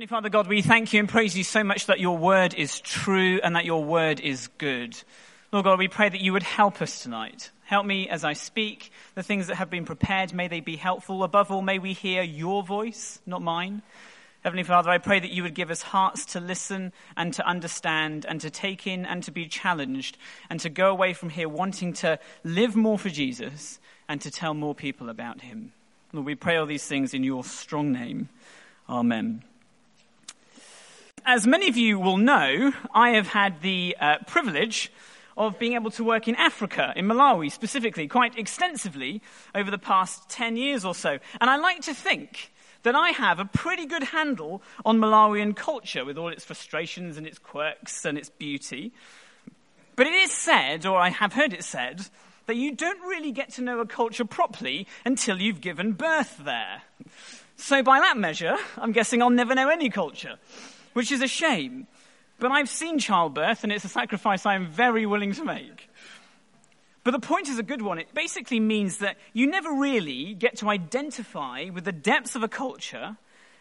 Heavenly Father God, we thank you and praise you so much that your word is true and that your word is good. Lord God, we pray that you would help us tonight. Help me as I speak. The things that have been prepared, may they be helpful. Above all, may we hear your voice, not mine. Heavenly Father, I pray that you would give us hearts to listen and to understand and to take in and to be challenged and to go away from here wanting to live more for Jesus and to tell more people about him. Lord, we pray all these things in your strong name. Amen. As many of you will know, I have had the uh, privilege of being able to work in Africa, in Malawi specifically, quite extensively over the past 10 years or so. And I like to think that I have a pretty good handle on Malawian culture with all its frustrations and its quirks and its beauty. But it is said, or I have heard it said, that you don't really get to know a culture properly until you've given birth there. So, by that measure, I'm guessing I'll never know any culture which is a shame. But I've seen childbirth, and it's a sacrifice I'm very willing to make. But the point is a good one. It basically means that you never really get to identify with the depths of a culture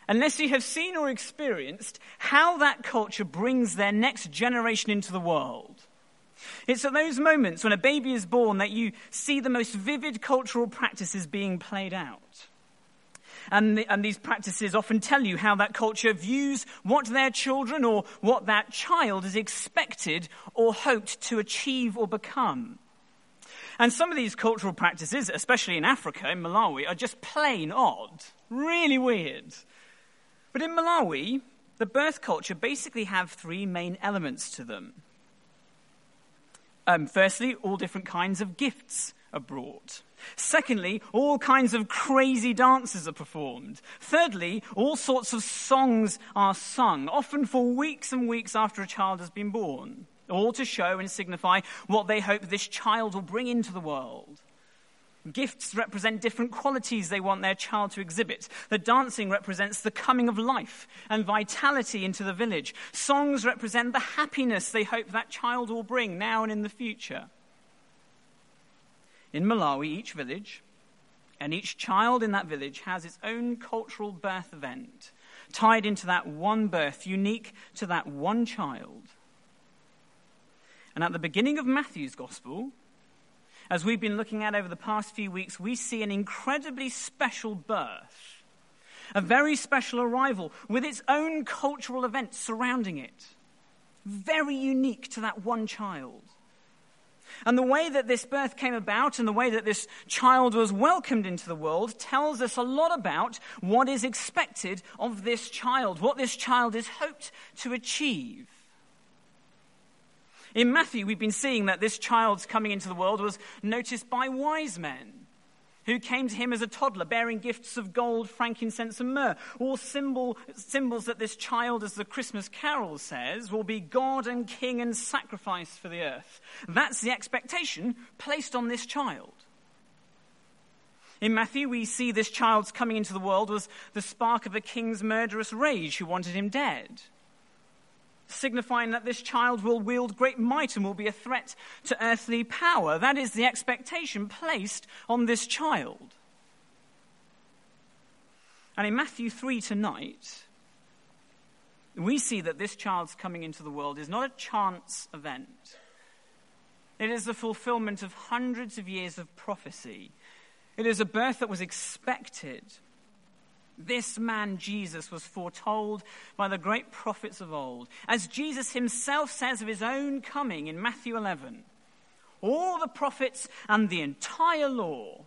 unless you have seen or experienced how that culture brings their next generation into the world. It's at those moments when a baby is born that you see the most vivid cultural practices being played out. And, the, and these practices often tell you how that culture views what their children or what that child is expected or hoped to achieve or become. And some of these cultural practices, especially in Africa, in Malawi, are just plain odd, really weird. But in Malawi, the birth culture basically have three main elements to them. Um, firstly, all different kinds of gifts are brought. Secondly, all kinds of crazy dances are performed. Thirdly, all sorts of songs are sung, often for weeks and weeks after a child has been born, all to show and signify what they hope this child will bring into the world. Gifts represent different qualities they want their child to exhibit. The dancing represents the coming of life and vitality into the village. Songs represent the happiness they hope that child will bring now and in the future. In Malawi, each village and each child in that village has its own cultural birth event tied into that one birth, unique to that one child. And at the beginning of Matthew's gospel, as we've been looking at over the past few weeks, we see an incredibly special birth, a very special arrival with its own cultural event surrounding it, very unique to that one child. And the way that this birth came about and the way that this child was welcomed into the world tells us a lot about what is expected of this child, what this child is hoped to achieve. In Matthew, we've been seeing that this child's coming into the world was noticed by wise men who came to him as a toddler bearing gifts of gold, frankincense, and myrrh. All symbol, symbols that this child, as the Christmas carol says, will be God and King and sacrifice for the earth. That's the expectation placed on this child. In Matthew, we see this child's coming into the world was the spark of a king's murderous rage who wanted him dead signifying that this child will wield great might and will be a threat to earthly power. That is the expectation placed on this child. And in Matthew 3 tonight, we see that this child's coming into the world is not a chance event. It is the fulfillment of hundreds of years of prophecy. It is a birth that was expected. This man, Jesus, was foretold by the great prophets of old. As Jesus himself says of his own coming in Matthew 11, all the prophets and the entire law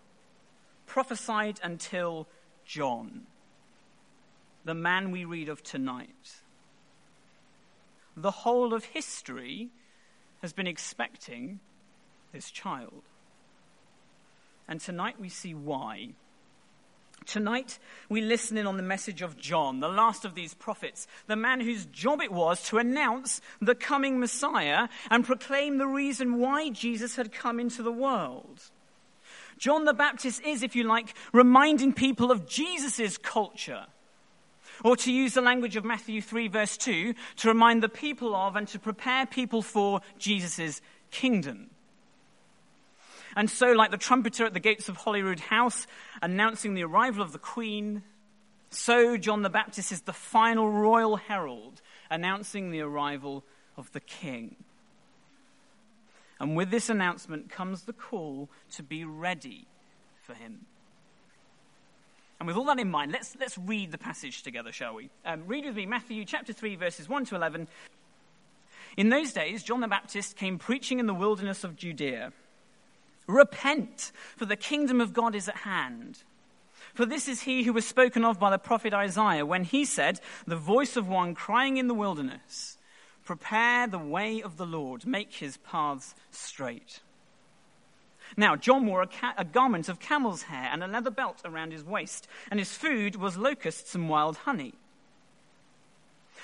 prophesied until John, the man we read of tonight. The whole of history has been expecting this child. And tonight we see why. Tonight, we listen in on the message of John, the last of these prophets, the man whose job it was to announce the coming Messiah and proclaim the reason why Jesus had come into the world. John the Baptist is, if you like, reminding people of Jesus' culture. Or to use the language of Matthew 3, verse 2, to remind the people of and to prepare people for Jesus' kingdom. And so, like the trumpeter at the gates of Holyrood House announcing the arrival of the Queen, So, John the Baptist is the final royal herald announcing the arrival of the king. And with this announcement comes the call to be ready for him. And with all that in mind, let's, let's read the passage together, shall we? Um, read with me Matthew chapter 3, verses 1 to 11. In those days, John the Baptist came preaching in the wilderness of Judea Repent, for the kingdom of God is at hand. For this is he who was spoken of by the prophet Isaiah when he said, The voice of one crying in the wilderness, Prepare the way of the Lord, make his paths straight. Now, John wore a, ca- a, garment of camel's hair and a leather belt around his waist, and his food was locusts and wild honey.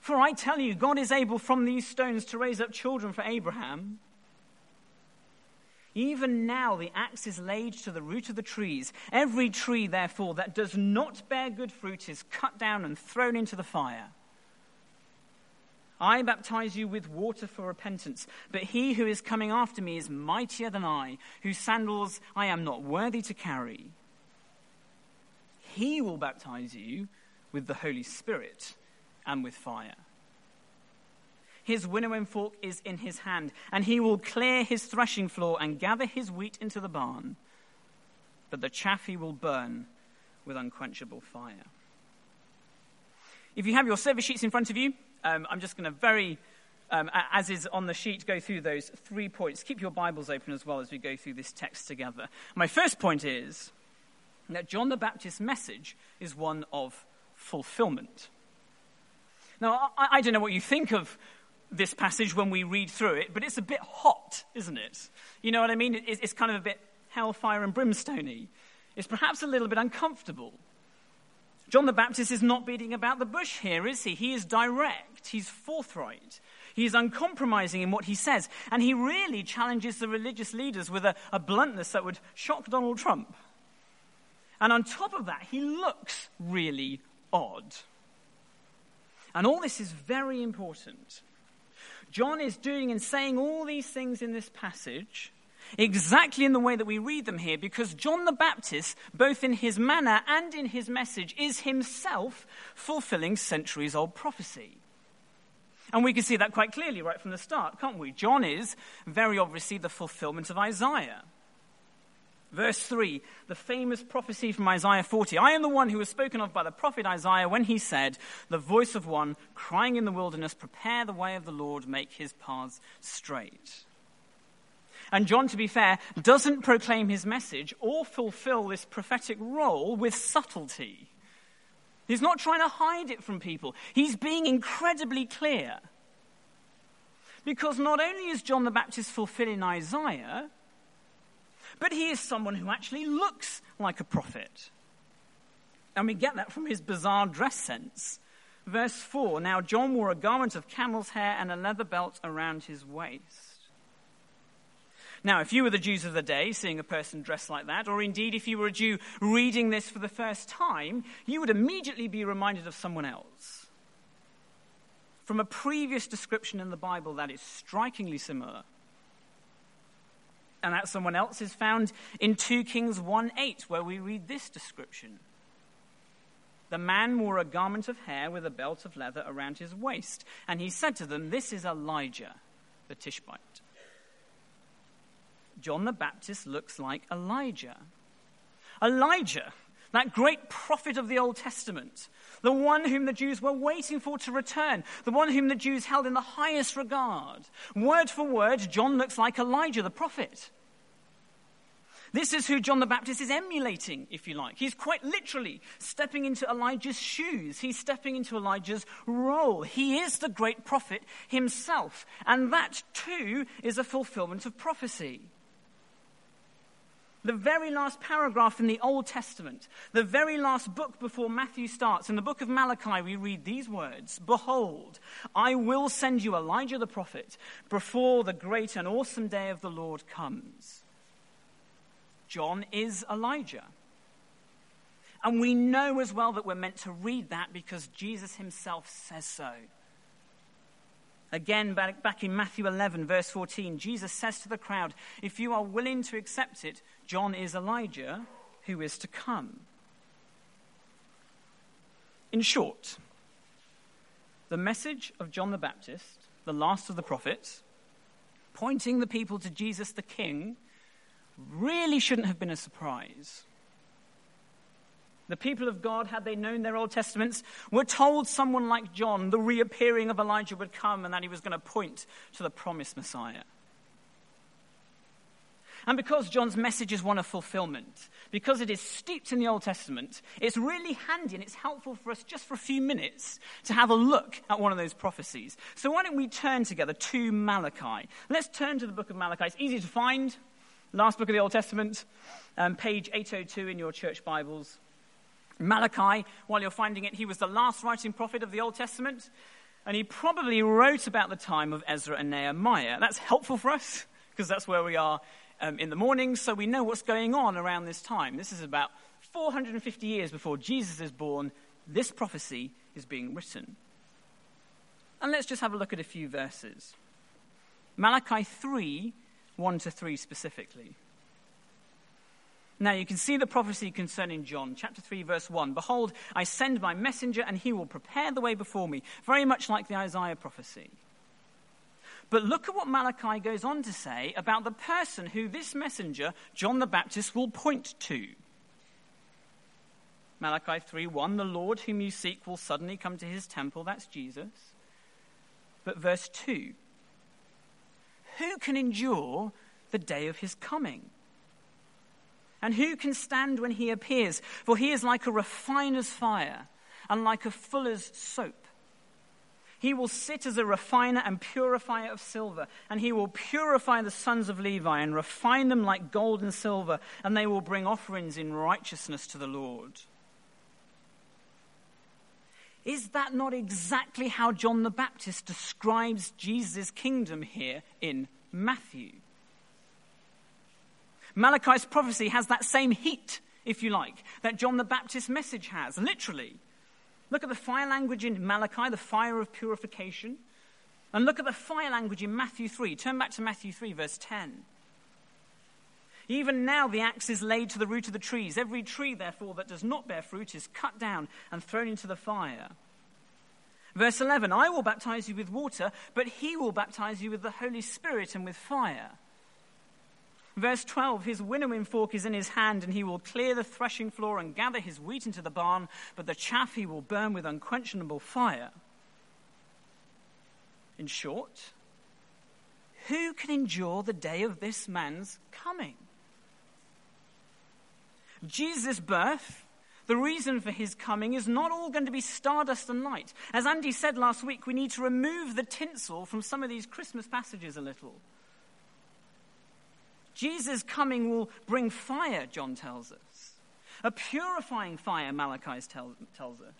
For I tell you, God is able from these stones to raise up children for Abraham. Even now the axe is laid to the root of the trees. Every tree, therefore, that does not bear good fruit is cut down and thrown into the fire. I baptize you with water for repentance, but he who is coming after me is mightier than I, whose sandals I am not worthy to carry. He will baptize you with the Holy Spirit and with fire. His winnowing fork is in his hand, and he will clear his threshing floor and gather his wheat into the barn, but the chaff he will burn with unquenchable fire. If you have your service sheets in front of you, um, I'm just going to very, um, as is on the sheet, go through those three points. Keep your Bibles open as well as we go through this text together. My first point is that John the Baptist's message is one of fulfillment. Now, I, I don't know what you think of this passage when we read through it, but it's a bit hot, isn't it? You know what I mean? It, it's kind of a bit hellfire and brimstony. It's perhaps a little bit uncomfortable. John the Baptist is not beating about the bush here, is he? He is direct, he's forthright, he is uncompromising in what he says, and he really challenges the religious leaders with a, a bluntness that would shock Donald Trump. And on top of that, he looks really odd. And all this is very important. John is doing and saying all these things in this passage exactly in the way that we read them here, because John the Baptist, both in his manner and in his message, is himself fulfilling centuries old prophecy. And we can see that quite clearly right from the start, can't we? John is very obviously the fulfillment of Isaiah. Verse 3, the famous prophecy from Isaiah 40. I am the one who was spoken of by the prophet Isaiah when he said, The voice of one crying in the wilderness, Prepare the way of the Lord, make his paths straight. And John, to be fair, doesn't proclaim his message or fulfill this prophetic role with subtlety. He's not trying to hide it from people, he's being incredibly clear. Because not only is John the Baptist fulfilling Isaiah, but he is someone who actually looks like a prophet. And we get that from his bizarre dress sense. Verse 4 Now John wore a garment of camel's hair and a leather belt around his waist. Now, if you were the Jews of the day, seeing a person dressed like that, or indeed if you were a Jew reading this for the first time, you would immediately be reminded of someone else. From a previous description in the Bible that is strikingly similar. And that someone else is found in 2 Kings 1 8, where we read this description. The man wore a garment of hair with a belt of leather around his waist, and he said to them, This is Elijah the Tishbite. John the Baptist looks like Elijah. Elijah, that great prophet of the Old Testament, the one whom the Jews were waiting for to return, the one whom the Jews held in the highest regard. Word for word, John looks like Elijah the prophet. This is who John the Baptist is emulating, if you like. He's quite literally stepping into Elijah's shoes. He's stepping into Elijah's role. He is the great prophet himself. And that, too, is a fulfillment of prophecy. The very last paragraph in the Old Testament, the very last book before Matthew starts, in the book of Malachi, we read these words Behold, I will send you Elijah the prophet before the great and awesome day of the Lord comes. John is Elijah. And we know as well that we're meant to read that because Jesus himself says so. Again, back, in Matthew 11, verse 14, Jesus says to the crowd, If you are willing to accept it, John is Elijah who is to come. In short, the message of John the Baptist, the last of the prophets, pointing the people to Jesus the King, really shouldn't have been a surprise. The people of God, had they known their Old Testaments, were told someone like John, the reappearing of Elijah would come and that he was going to point to the promised Messiah. And because John's message is one of fulfillment, because it is steeped in the Old Testament, it's really handy and it's helpful for us just for a few minutes to have a look at one of those prophecies. So why don't we turn together to Malachi? Let's turn to the book of Malachi. It's easy to find. Last book of the Old Testament, um, page 802 in your church Bibles. Malachi, while you're finding it, he was the last writing prophet of the Old Testament, and he probably wrote about the time of Ezra and Nehemiah. That's helpful for us, because that's where we are um, in the morning, so we know what's going on around this time. This is about 450 years before Jesus is born. This prophecy is being written. And let's just have a look at a few verses. Malachi 3 1 to 3 specifically. Now you can see the prophecy concerning John, chapter 3, verse 1. Behold, I send my messenger, and he will prepare the way before me, very much like the Isaiah prophecy. But look at what Malachi goes on to say about the person who this messenger, John the Baptist, will point to. Malachi 3:1 The Lord whom you seek will suddenly come to his temple that's Jesus. But verse 2 Who can endure the day of his coming? And who can stand when he appears? For he is like a refiner's fire and like a fuller's soap. He will sit as a refiner and purifier of silver, and he will purify the sons of Levi and refine them like gold and silver, and they will bring offerings in righteousness to the Lord. Is that not exactly how John the Baptist describes Jesus' kingdom here in Matthew? Malachi's prophecy has that same heat, if you like, that John the Baptist's message has, literally. Look at the fire language in Malachi, the fire of purification. And look at the fire language in Matthew 3. Turn back to Matthew 3, verse 10. Even now the axe is laid to the root of the trees. Every tree, therefore, that does not bear fruit is cut down and thrown into the fire. Verse 11 I will baptize you with water, but he will baptize you with the Holy Spirit and with fire. Verse 12 His winnowing fork is in his hand, and he will clear the threshing floor and gather his wheat into the barn, but the chaff he will burn with unquenchable fire. In short, who can endure the day of this man's coming? Jesus' birth, the reason for his coming, is not all going to be stardust and light. As Andy said last week, we need to remove the tinsel from some of these Christmas passages a little. Jesus' coming will bring fire, John tells us. A purifying fire, Malachi tell, tells us.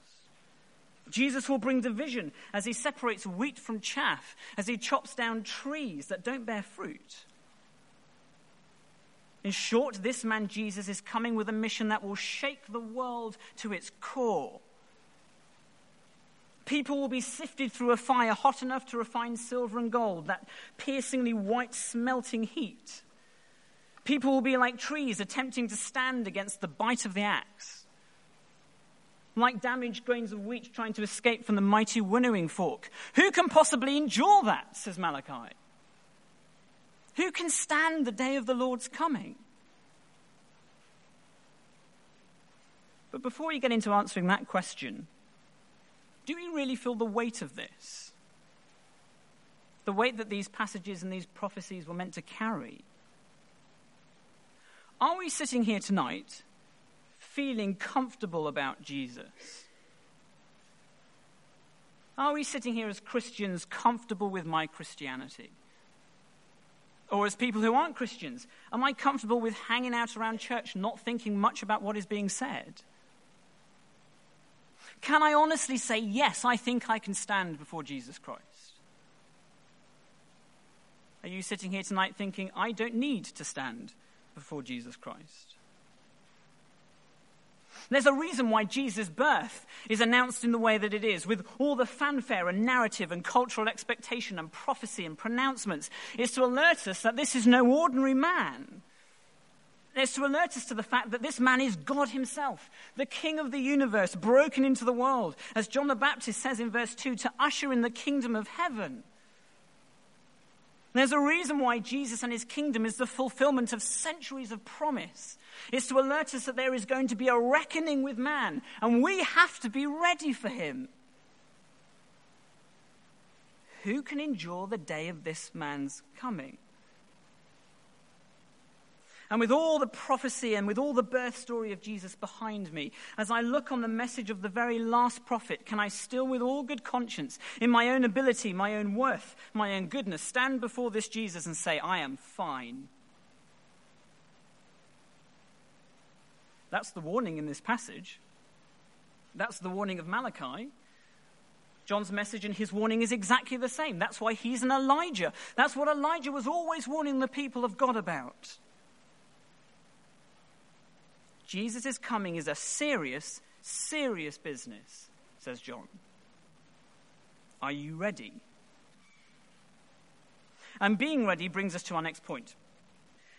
Jesus will bring division as he separates wheat from chaff, as he chops down trees that don't bear fruit. In short, this man Jesus is coming with a mission that will shake the world to its core. People will be sifted through a fire hot enough to refine silver and gold, that piercingly white smelting heat. People will be like trees attempting to stand against the bite of the axe. Like damaged grains of wheat trying to escape from the mighty winnowing fork. Who can possibly endure that, says Malachi? Who can stand the day of the Lord's coming? But before you get into answering that question, do we really feel the weight of this? The weight that these passages and these prophecies were meant to carry? Are we sitting here tonight feeling comfortable about Jesus? Are we sitting here as Christians comfortable with my Christianity? Or as people who aren't Christians, am I comfortable with hanging out around church, not thinking much about what is being said? Can I honestly say, yes, I think I can stand before Jesus Christ? Are you sitting here tonight thinking, I don't need to stand before Jesus Christ? There's a reason why Jesus' birth is announced in the way that it is, with all the fanfare and narrative and cultural expectation and prophecy and pronouncements. It's to alert us that this is no ordinary man. It's to alert us to the fact that this man is God himself, the King of the universe, broken into the world, as John the Baptist says in verse 2, to usher in the kingdom of heaven. There's a reason why Jesus and his kingdom is the fulfillment of centuries of promise. It's to alert us that there is going to be a reckoning with man, and we have to be ready for him. Who can endure the day of this man's coming? And with all the prophecy and with all the birth story of Jesus behind me, as I look on the message of the very last prophet, can I still, with all good conscience, in my own ability, my own worth, my own goodness, stand before this Jesus and say, I am fine? That's the warning in this passage. That's the warning of Malachi. John's message and his warning is exactly the same. That's why he's an Elijah. That's what Elijah was always warning the people of God about. Jesus' coming is a serious, serious business, says John. Are you ready? And being ready brings us to our next point.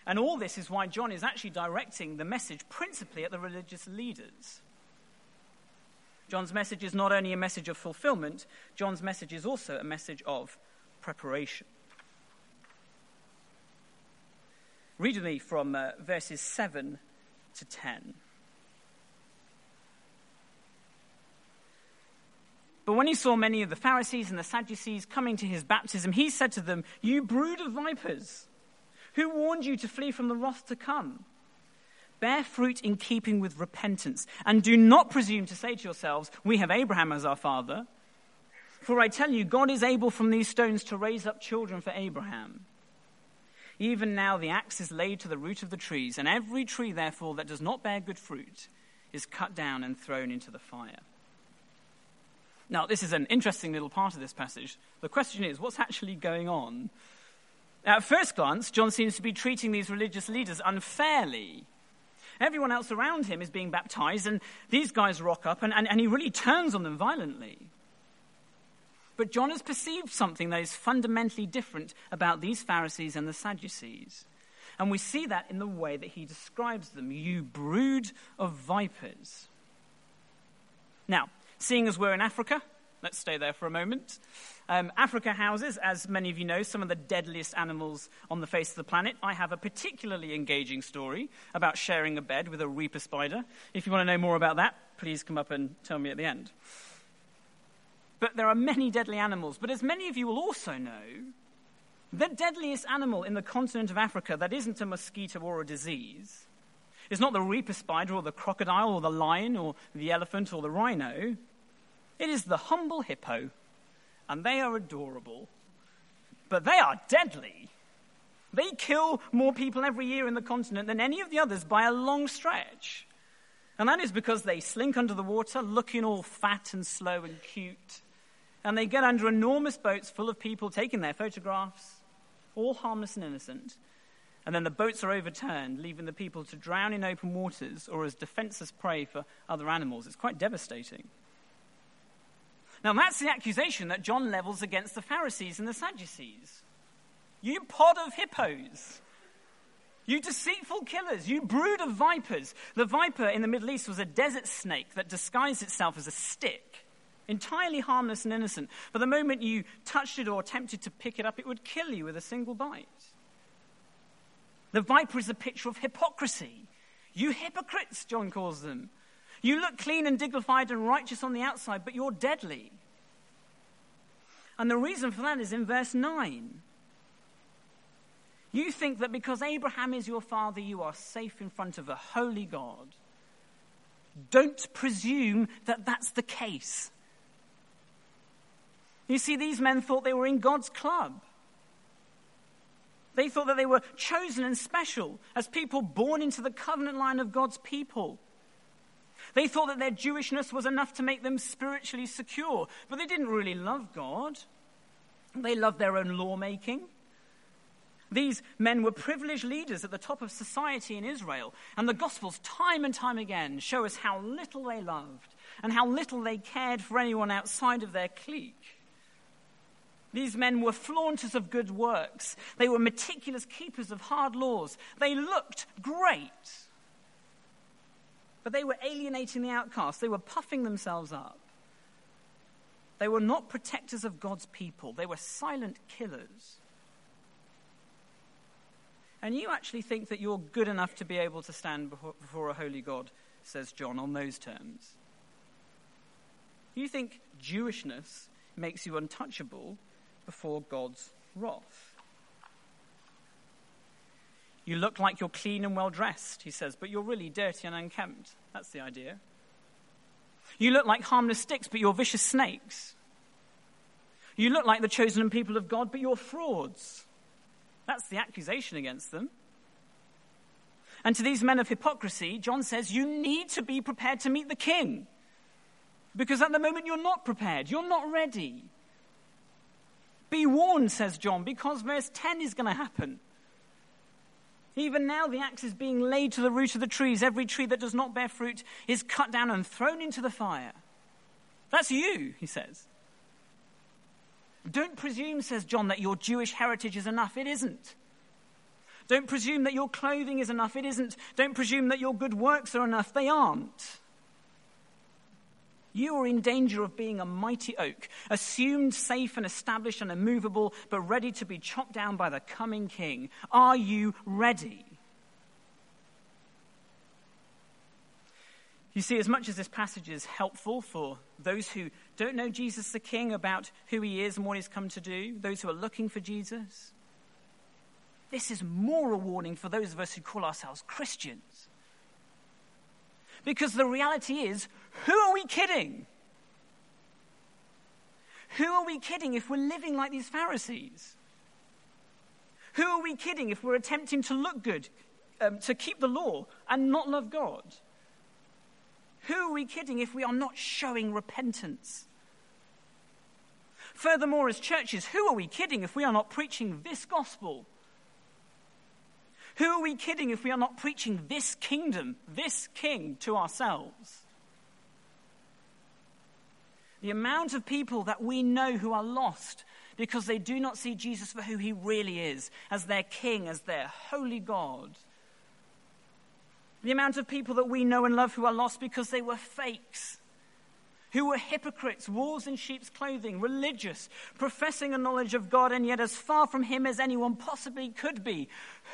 And all this is why John is actually directing the message principally at the religious leaders. John's message is not only a message of fulfillment, John's message is also a message of preparation. Read with me from uh, verses 7 to 10. But when he saw many of the Pharisees and the Sadducees coming to his baptism, he said to them, You brood of vipers, who warned you to flee from the wrath to come? Bear fruit in keeping with repentance, and do not presume to say to yourselves, We have Abraham as our father. For I tell you, God is able from these stones to raise up children for Abraham. Even now the axe is laid to the root of the trees, and every tree, therefore, that does not bear good fruit is cut down and thrown into the fire. Now, this is an interesting little part of this passage. The question is, what's actually going on? At first glance, John seems to be treating these religious leaders unfairly. Everyone else around him is being baptized, and these guys rock up, and, and, and he really turns on them violently. But John has perceived something that is fundamentally different about these Pharisees and the Sadducees. And we see that in the way that he describes them you brood of vipers. Now, seeing as we're in Africa, let's stay there for a moment. Um, Africa houses, as many of you know, some of the deadliest animals on the face of the planet. I have a particularly engaging story about sharing a bed with a reaper spider. If you want to know more about that, please come up and tell me at the end. But there are many deadly animals. But as many of you will also know, the deadliest animal in the continent of Africa that isn't a mosquito or a disease is not the reaper spider or the crocodile or the lion or the elephant or the rhino. It is the humble hippo. And they are adorable. But they are deadly. They kill more people every year in the continent than any of the others by a long stretch. And that is because they slink under the water, looking all fat and slow and cute and they get under enormous boats full of people taking their photographs, all harmless and innocent. And then the boats are overturned, leaving the people to drown in open waters or as defenseless prey for other animals. It's quite devastating. Now, that's the accusation that John levels against the Pharisees and the Sadducees. You pod of hippos. You deceitful killers. You brood of vipers. The viper in the Middle East was a desert snake that disguised itself as a stick entirely harmless and innocent. But the moment you touched it or attempted to pick it up, it would kill you with a single bite. The viper is a picture of hypocrisy. You hypocrites, John calls them. You look clean and dignified and righteous on the outside, but you're deadly. And the reason for that is in verse 9. You think that because Abraham is your father, you are safe in front of a holy God. Don't presume that that's the case. You see, these men thought they were in God's club. They thought that they were chosen and special as people born into the covenant line of God's people. They thought that their Jewishness was enough to make them spiritually secure, but they didn't really love God. They loved their own lawmaking. These men were privileged leaders at the top of society in Israel, and the Gospels, time and time again, show us how little they loved and how little they cared for anyone outside of their clique. These men were flaunters of good works. They were meticulous keepers of hard laws. They looked great. But they were alienating the outcasts. They were puffing themselves up. They were not protectors of God's people. They were silent killers. And you actually think that you're good enough to be able to stand before a holy God, says John, on those terms. You think Jewishness makes you untouchable before God's wrath. You look like you're clean and well dressed, he says, but you're really dirty and unkempt. That's the idea. You look like harmless sticks, but you're vicious snakes. You look like the chosen people of God, but you're frauds. That's the accusation against them. And to these men of hypocrisy, John says, You need to be prepared to meet the king. Because at the moment you're not prepared, you're not ready. Be warned, says John, because verse 10 is going to happen. Even now, the axe is being laid to the root of the trees. Every tree that does not bear fruit is cut down and thrown into the fire. That's you, he says. Don't presume, says John, that your Jewish heritage is enough. It isn't. Don't presume that your clothing is enough. It isn't. Don't presume that your good works are enough. They aren't. You are in danger of being a mighty oak, assumed safe and established and immovable, but ready to be chopped down by the coming king. Are you ready? You see, as much as this passage is helpful for those who don't know Jesus the King about who he is and what he's come to do, those who are looking for Jesus, this is more a warning for those of us who call ourselves Christians. Because the reality is, who are we kidding? Who are we kidding if we're living like these Pharisees? Who are we kidding if we're attempting to look good, um, to keep the law, and not love God? Who are we kidding if we are not showing repentance? Furthermore, as churches, who are we kidding if we are not preaching this gospel? Who are we kidding if we are not preaching this kingdom, this king to ourselves? The amount of people that we know who are lost because they do not see Jesus for who he really is, as their king, as their holy God. The amount of people that we know and love who are lost because they were fakes, who were hypocrites, wolves in sheep's clothing, religious, professing a knowledge of God, and yet as far from Him as anyone possibly could be.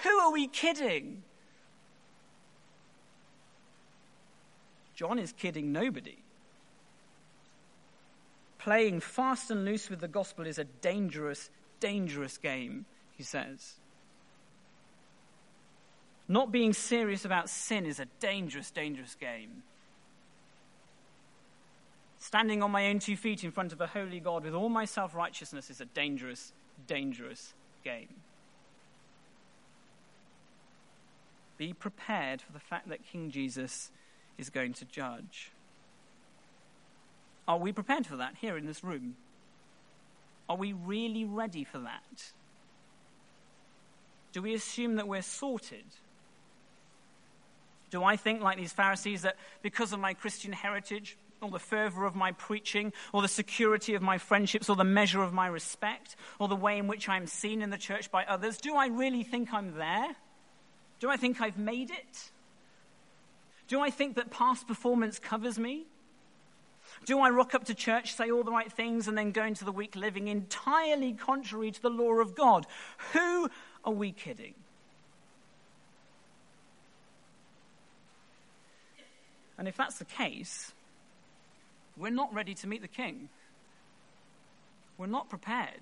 Who are we kidding? John is kidding nobody. Playing fast and loose with the gospel is a dangerous, dangerous game, he says. Not being serious about sin is a dangerous, dangerous game. Standing on my own two feet in front of a holy God with all my self righteousness is a dangerous, dangerous game. Be prepared for the fact that King Jesus is going to judge. Are we prepared for that here in this room? Are we really ready for that? Do we assume that we're sorted? Do I think, like these Pharisees, that because of my Christian heritage, or the fervor of my preaching, or the security of my friendships, or the measure of my respect, or the way in which I'm seen in the church by others, do I really think I'm there? Do I think I've made it? Do I think that past performance covers me? Do I rock up to church, say all the right things, and then go into the week living entirely contrary to the law of God? Who are we kidding? And if that's the case, we're not ready to meet the king. We're not prepared.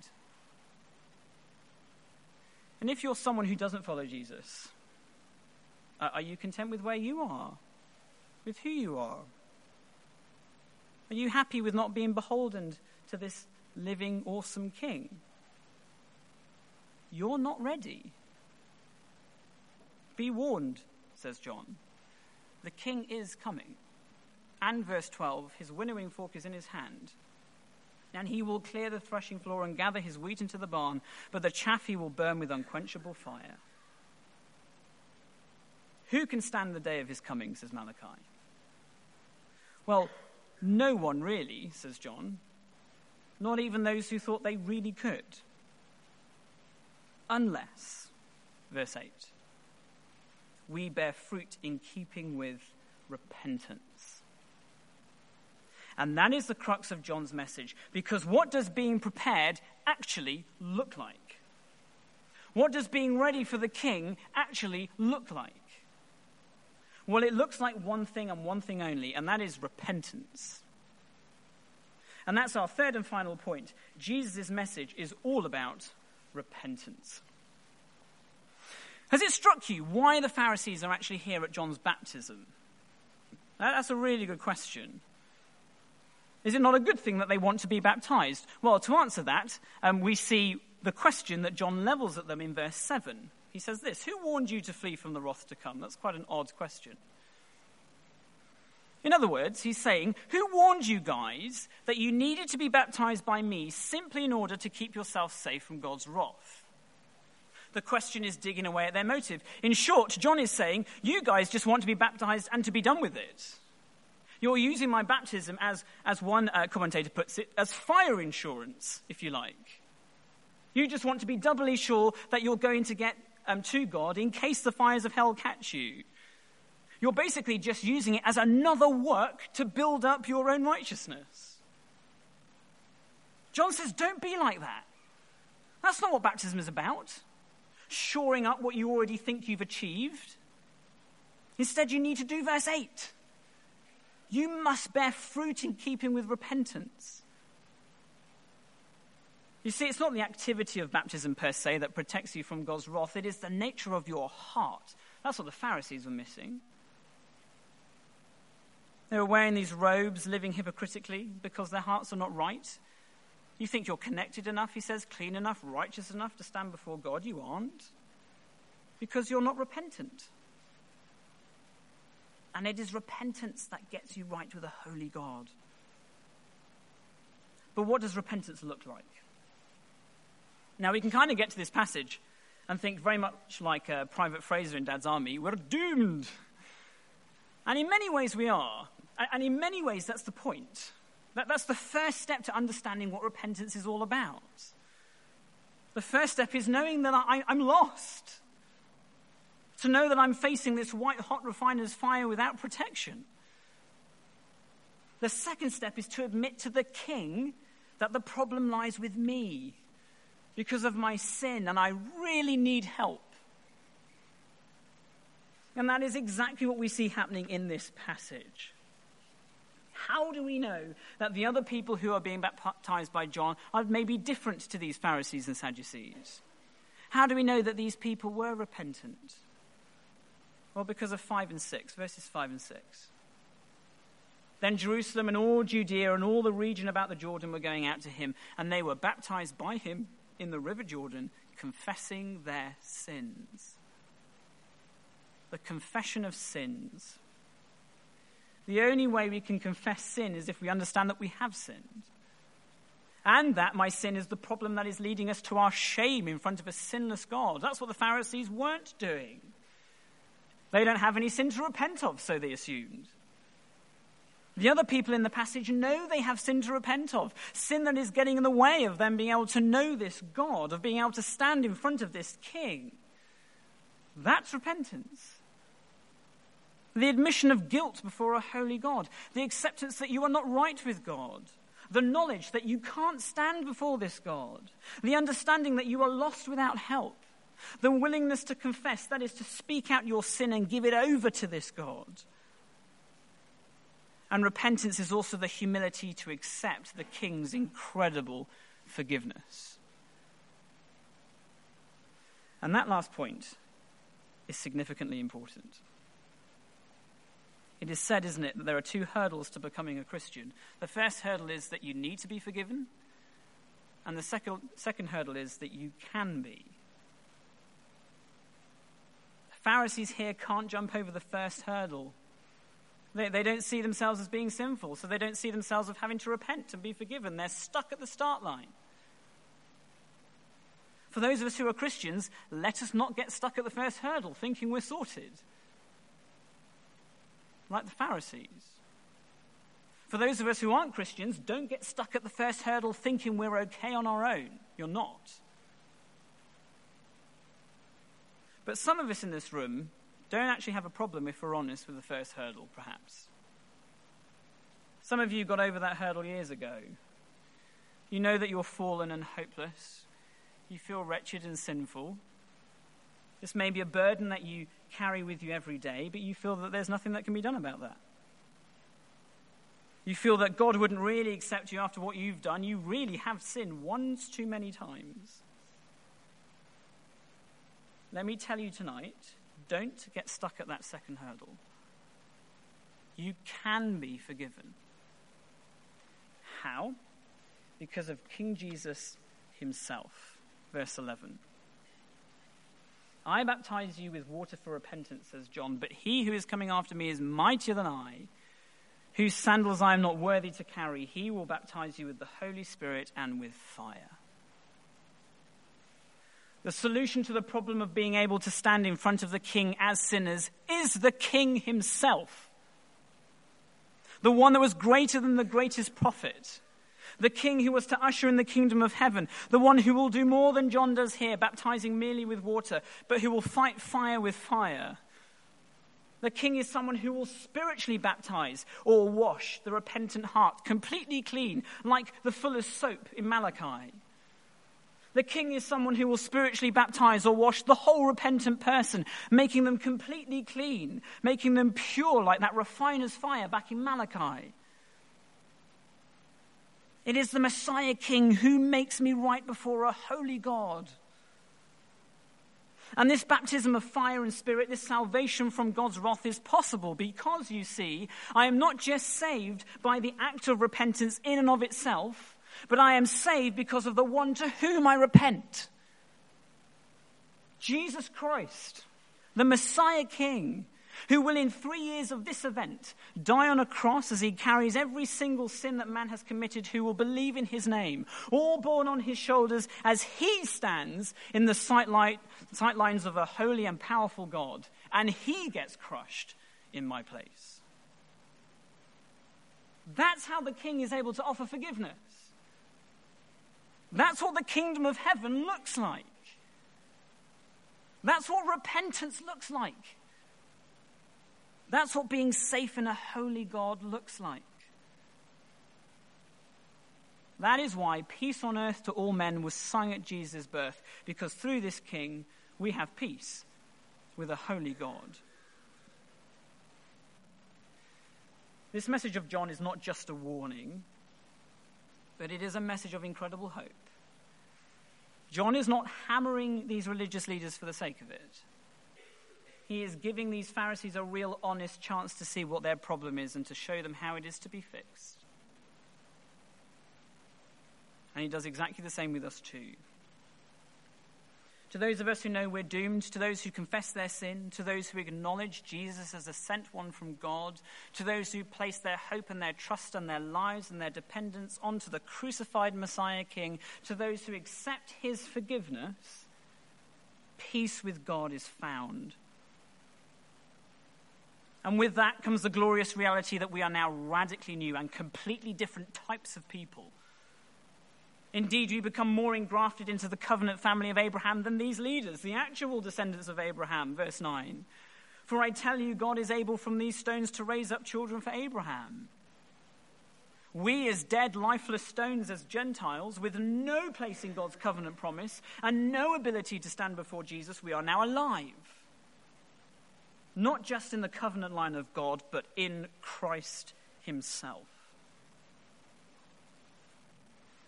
And if you're someone who doesn't follow Jesus, are you content with where you are? With who you are? Are you happy with not being beholden to this living, awesome king? You're not ready. Be warned, says John. The king is coming. And verse 12, his winnowing fork is in his hand. And he will clear the threshing floor and gather his wheat into the barn, but the chaff he will burn with unquenchable fire. Who can stand the day of his coming, says Malachi? Well, no one really, says John. Not even those who thought they really could. Unless, verse 8, we bear fruit in keeping with repentance. And that is the crux of John's message, because what does being prepared actually look like? What does being ready for the king actually look like? Well, it looks like one thing and one thing only, and that is repentance. And that's our third and final point. Jesus' message is all about repentance. Has it struck you why the Pharisees are actually here at John's baptism? That's a really good question. Is it not a good thing that they want to be baptized? Well, to answer that, um, we see the question that John levels at them in verse 7. He says this Who warned you to flee from the wrath to come? That's quite an odd question. In other words, he's saying, Who warned you guys that you needed to be baptized by me simply in order to keep yourself safe from God's wrath? The question is digging away at their motive. In short, John is saying, You guys just want to be baptized and to be done with it. You're using my baptism as, as one uh, commentator puts it, as fire insurance, if you like. You just want to be doubly sure that you're going to get um, to God in case the fires of hell catch you. You're basically just using it as another work to build up your own righteousness. John says, don't be like that. That's not what baptism is about. Shoring up what you already think you've achieved. Instead, you need to do verse 8. You must bear fruit in keeping with repentance. You see, it's not the activity of baptism per se that protects you from God's wrath, it is the nature of your heart. That's what the Pharisees were missing. They were wearing these robes, living hypocritically because their hearts are not right. You think you're connected enough, he says, clean enough, righteous enough to stand before God. You aren't because you're not repentant. And it is repentance that gets you right with a holy God. But what does repentance look like? Now, we can kind of get to this passage and think very much like uh, Private Frazer in Dad's Army we're doomed. And in many ways, we are. And in many ways, that's the point. That, that's the first step to understanding what repentance is all about. The first step is knowing that I, I'm lost. To know that I'm facing this white hot refiner's fire without protection. The second step is to admit to the king that the problem lies with me because of my sin and I really need help. And that is exactly what we see happening in this passage. How do we know that the other people who are being baptized by John are maybe different to these Pharisees and Sadducees? How do we know that these people were repentant? Well, because of 5 and 6, verses 5 and 6. Then Jerusalem and all Judea and all the region about the Jordan were going out to him, and they were baptized by him in the river Jordan, confessing their sins. The confession of sins. The only way we can confess sin is if we understand that we have sinned. And that my sin is the problem that is leading us to our shame in front of a sinless God. That's what the Pharisees weren't doing. They don't have any sin to repent of, so they assumed. The other people in the passage know they have sin to repent of, sin that is getting in the way of them being able to know this God, of being able to stand in front of this king. That's repentance. The admission of guilt before a holy God, the acceptance that you are not right with God, the knowledge that you can't stand before this God, the understanding that you are lost without help, the willingness to confess, that is, to speak out your sin and give it over to this God and repentance is also the humility to accept the king's incredible forgiveness. And that last point is significantly important. It is said, isn't it, that there are two hurdles to becoming a Christian. The first hurdle is that you need to be forgiven, and the second, second hurdle is that you can be. Pharisees here can't jump over the first hurdle. They, they don't see themselves as being sinful, so they don't see themselves as having to repent and be forgiven. They're stuck at the start line. For those of us who are Christians, let us not get stuck at the first hurdle thinking we're sorted. Like the Pharisees. For those of us who aren't Christians, don't get stuck at the first hurdle thinking we're okay on our own. You're not. But some of us in this room don't actually have a problem, if we're honest, with the first hurdle, perhaps. Some of you got over that hurdle years ago. You know that you're fallen and hopeless. You feel wretched and sinful. This may be a burden that you carry with you every day, but you feel that there's nothing that can be done about that. You feel that God wouldn't really accept you after what you've done. You really have sinned once too many times. Let me tell you tonight don't get stuck at that second hurdle. You can be forgiven. How? Because of King Jesus himself. Verse 11. I baptize you with water for repentance, says John, but he who is coming after me is mightier than I, whose sandals I am not worthy to carry. He will baptize you with the Holy Spirit and with fire. The solution to the problem of being able to stand in front of the king as sinners is the king himself. The one that was greater than the greatest prophet. The king who was to usher in the kingdom of heaven. The one who will do more than John does here, baptizing merely with water, but who will fight fire with fire. The king is someone who will spiritually baptize or wash the repentant heart completely clean, like the fuller's soap in Malachi. The king is someone who will spiritually baptize or wash the whole repentant person, making them completely clean, making them pure like that refiner's fire back in Malachi. It is the Messiah King who makes me right before a holy God. And this baptism of fire and spirit, this salvation from God's wrath is possible because, you see, I am not just saved by the act of repentance in and of itself, but I am saved because of the one to whom I repent. Jesus Christ, the Messiah King, who will in three years of this event die on a cross as he carries every single sin that man has committed who will believe in his name, all borne on his shoulders as he stands in the sight, lines of a holy and powerful God, and he gets crushed in my place. That's how the king is able to offer forgiveness. That's what the kingdom of heaven looks like. That's what repentance looks like. That's what being safe in a holy God looks like. That is why peace on earth to all men was sung at Jesus' birth, because through this king we have peace with a holy God. This message of John is not just a warning, but it is a message of incredible hope. John is not hammering these religious leaders for the sake of it. He is giving these Pharisees a real honest chance to see what their problem is and to show them how it is to be fixed. And he does exactly the same with us too. To those of us who know we're doomed, to those who confess their sin, to those who acknowledge Jesus as a sent one from God, to those who place their hope and their trust and their lives and their dependence onto the crucified Messiah King, to those who accept his forgiveness, peace with God is found. And with that comes the glorious reality that we are now radically new and completely different types of people Indeed, we become more engrafted into the covenant family of Abraham than these leaders, the actual descendants of Abraham. Verse 9. For I tell you, God is able from these stones to raise up children for Abraham. We, as dead, lifeless stones, as Gentiles, with no place in God's covenant promise and no ability to stand before Jesus, we are now alive. Not just in the covenant line of God, but in Christ Himself.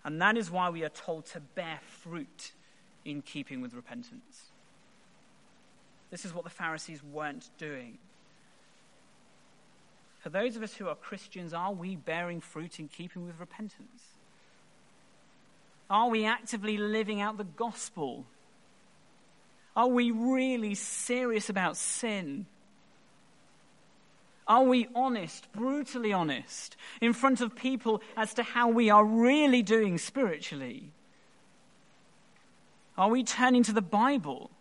And that is why we are told to bear fruit in keeping with repentance. This is what the Pharisees weren't doing. For those of us who are Christians, are we bearing fruit in keeping with repentance? Are we actively living out the gospel? Are we really serious about sin? Are we honest, brutally honest, in front of people as to how we are really doing spiritually? Are we turning to the Bible?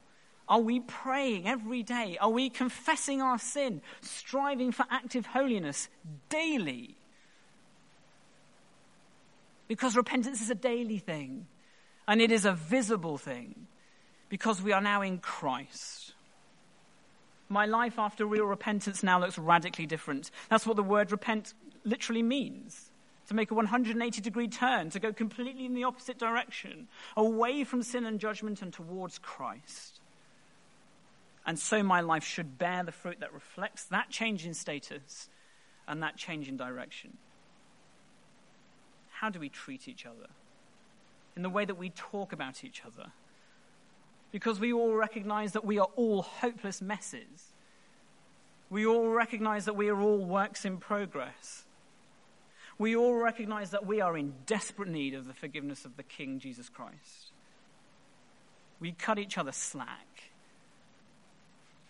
Are we praying every day? Are we confessing our sin, striving for active holiness daily? Because repentance is a daily thing and it is a visible thing because we are now in Christ. My life after real repentance now looks radically different. That's what the word repent literally means to make a 180 degree turn, to go completely in the opposite direction, away from sin and judgment and towards Christ. And so my life should bear the fruit that reflects that change in status and that change in direction. How do we treat each other? In the way that we talk about each other. Because we all recognize that we are all hopeless messes. We all recognize that we are all works in progress. We all recognize that we are in desperate need of the forgiveness of the King Jesus Christ. We cut each other slack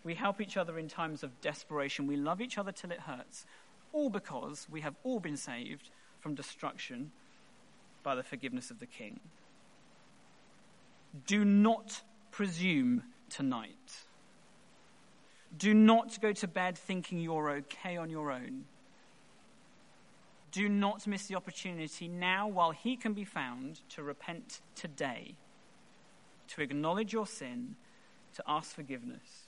we help each other in times of desperation. We love each other till it hurts, all because we have all been saved from destruction by the forgiveness of the King. Do not presume tonight. Do not go to bed thinking you're okay on your own. Do not miss the opportunity now while he can be found to repent today, to acknowledge your sin, to ask forgiveness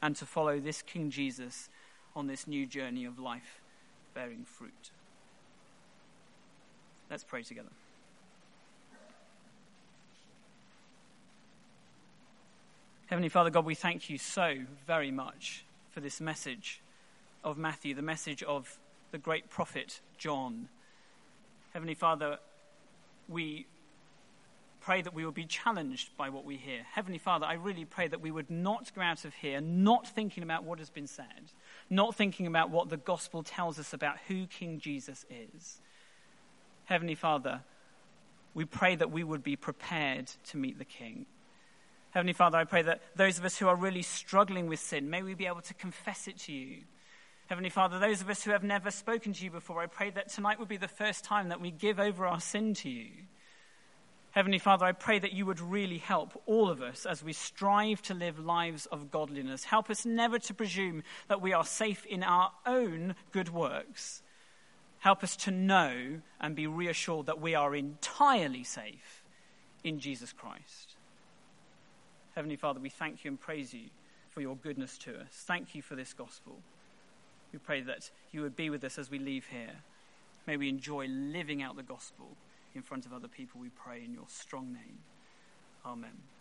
and to follow this King Jesus on this new journey of life bearing fruit. Let's pray together. Heavenly Father God, we thank you so very much for this message of Matthew, the message of the great prophet John. Heavenly Father, we pray that we will be challenged by what we hear. Heavenly Father, I really pray that we would not go out of here not thinking about what has been said, not thinking about what the gospel tells us about who King Jesus is. Heavenly Father, we pray that we would be prepared to meet the King. Heavenly Father, I pray that those of us who are really struggling with sin, may we be able to confess it to you. Heavenly Father, those of us who have never spoken to you before, I pray that tonight would be the first time that we give over our sin to you. Heavenly Father, I pray that you would really help all of us as we strive to live lives of godliness. Help us never to presume that we are safe in our own good works. Help us to know and be reassured that we are entirely safe in Jesus Christ. Heavenly Father, we thank you and praise you for your goodness to us. Thank you for this gospel. We pray that you would be with us as we leave here. May we enjoy living out the gospel in front of other people, we pray in your strong name. Amen.